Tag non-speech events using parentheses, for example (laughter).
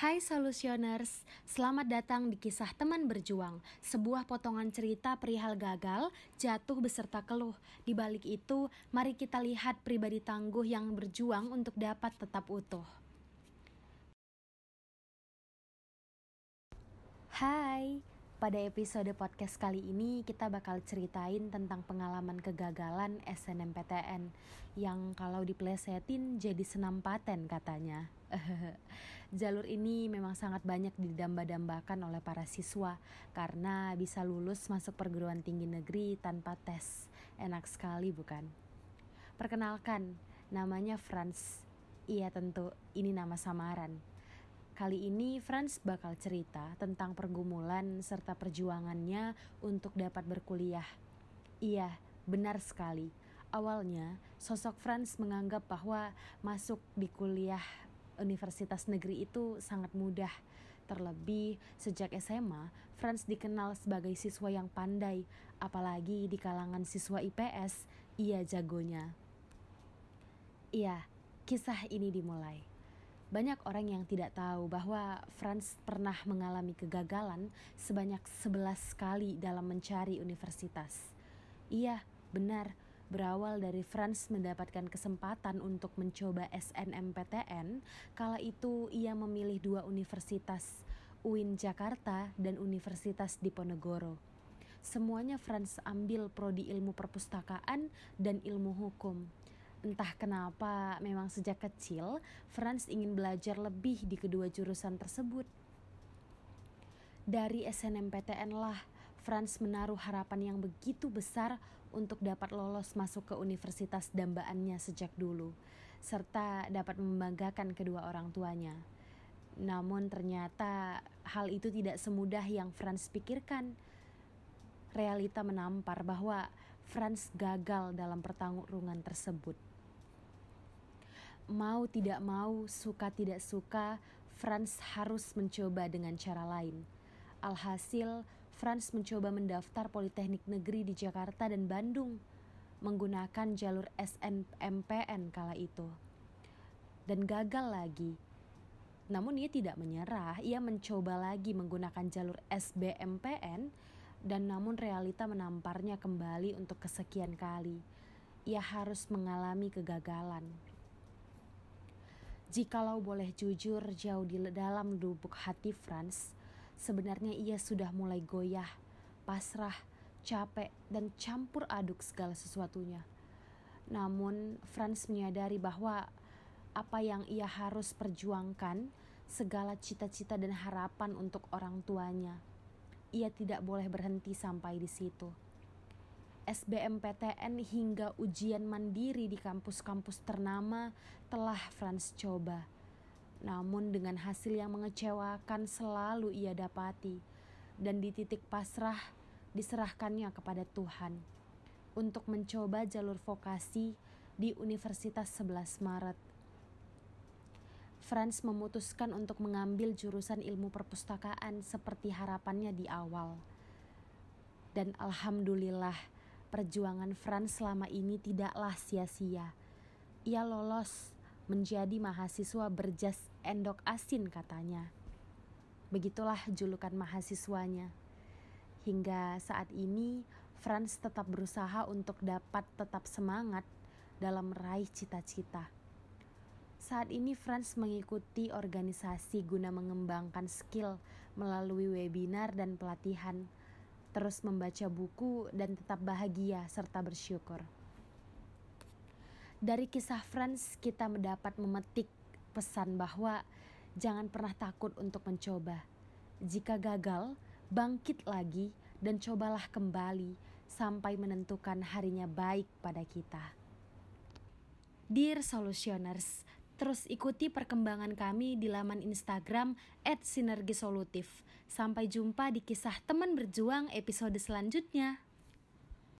Hai Solutioners, selamat datang di kisah teman berjuang, sebuah potongan cerita perihal gagal, jatuh beserta keluh. Di balik itu, mari kita lihat pribadi tangguh yang berjuang untuk dapat tetap utuh. Hai, pada episode podcast kali ini kita bakal ceritain tentang pengalaman kegagalan SNMPTN yang kalau diplesetin jadi senam paten katanya. (laughs) Jalur ini memang sangat banyak didamba-dambakan oleh para siswa karena bisa lulus masuk perguruan tinggi negeri tanpa tes. Enak sekali bukan? Perkenalkan, namanya Franz. Iya tentu, ini nama samaran. Kali ini Franz bakal cerita tentang pergumulan serta perjuangannya untuk dapat berkuliah. Iya, benar sekali. Awalnya, sosok Franz menganggap bahwa masuk di kuliah universitas negeri itu sangat mudah. Terlebih sejak SMA, Franz dikenal sebagai siswa yang pandai, apalagi di kalangan siswa IPS, ia jagonya. Iya, kisah ini dimulai. Banyak orang yang tidak tahu bahwa Franz pernah mengalami kegagalan sebanyak 11 kali dalam mencari universitas. Iya, benar, berawal dari Franz mendapatkan kesempatan untuk mencoba SNMPTN, kala itu ia memilih dua universitas, UIN Jakarta dan Universitas Diponegoro. Semuanya Franz ambil prodi ilmu perpustakaan dan ilmu hukum. Entah kenapa, memang sejak kecil Franz ingin belajar lebih di kedua jurusan tersebut. Dari SNMPTN lah, Franz menaruh harapan yang begitu besar untuk dapat lolos masuk ke universitas dambaannya sejak dulu, serta dapat membanggakan kedua orang tuanya. Namun ternyata hal itu tidak semudah yang Franz pikirkan. Realita menampar bahwa Franz gagal dalam pertarungan tersebut mau tidak mau, suka tidak suka, Franz harus mencoba dengan cara lain. Alhasil, Franz mencoba mendaftar Politeknik Negeri di Jakarta dan Bandung menggunakan jalur SNMPN kala itu. Dan gagal lagi. Namun ia tidak menyerah, ia mencoba lagi menggunakan jalur SBMPN dan namun realita menamparnya kembali untuk kesekian kali. Ia harus mengalami kegagalan. Jikalau boleh jujur jauh di dalam lubuk hati Franz, sebenarnya ia sudah mulai goyah, pasrah, capek, dan campur aduk segala sesuatunya. Namun Franz menyadari bahwa apa yang ia harus perjuangkan, segala cita-cita dan harapan untuk orang tuanya, ia tidak boleh berhenti sampai di situ. SBMPTN hingga ujian mandiri di kampus-kampus ternama telah Franz coba. Namun dengan hasil yang mengecewakan selalu ia dapati dan di titik pasrah diserahkannya kepada Tuhan untuk mencoba jalur vokasi di Universitas 11 Maret. Franz memutuskan untuk mengambil jurusan ilmu perpustakaan seperti harapannya di awal. Dan alhamdulillah, perjuangan Franz selama ini tidaklah sia-sia. Ia lolos menjadi mahasiswa berjas endok asin katanya. Begitulah julukan mahasiswanya. Hingga saat ini, Franz tetap berusaha untuk dapat tetap semangat dalam meraih cita-cita. Saat ini Franz mengikuti organisasi guna mengembangkan skill melalui webinar dan pelatihan terus membaca buku, dan tetap bahagia serta bersyukur. Dari kisah Franz, kita mendapat memetik pesan bahwa jangan pernah takut untuk mencoba. Jika gagal, bangkit lagi dan cobalah kembali sampai menentukan harinya baik pada kita. Dear Solutioners, Terus ikuti perkembangan kami di laman Instagram @sinergisolutif. Sampai jumpa di kisah teman berjuang episode selanjutnya.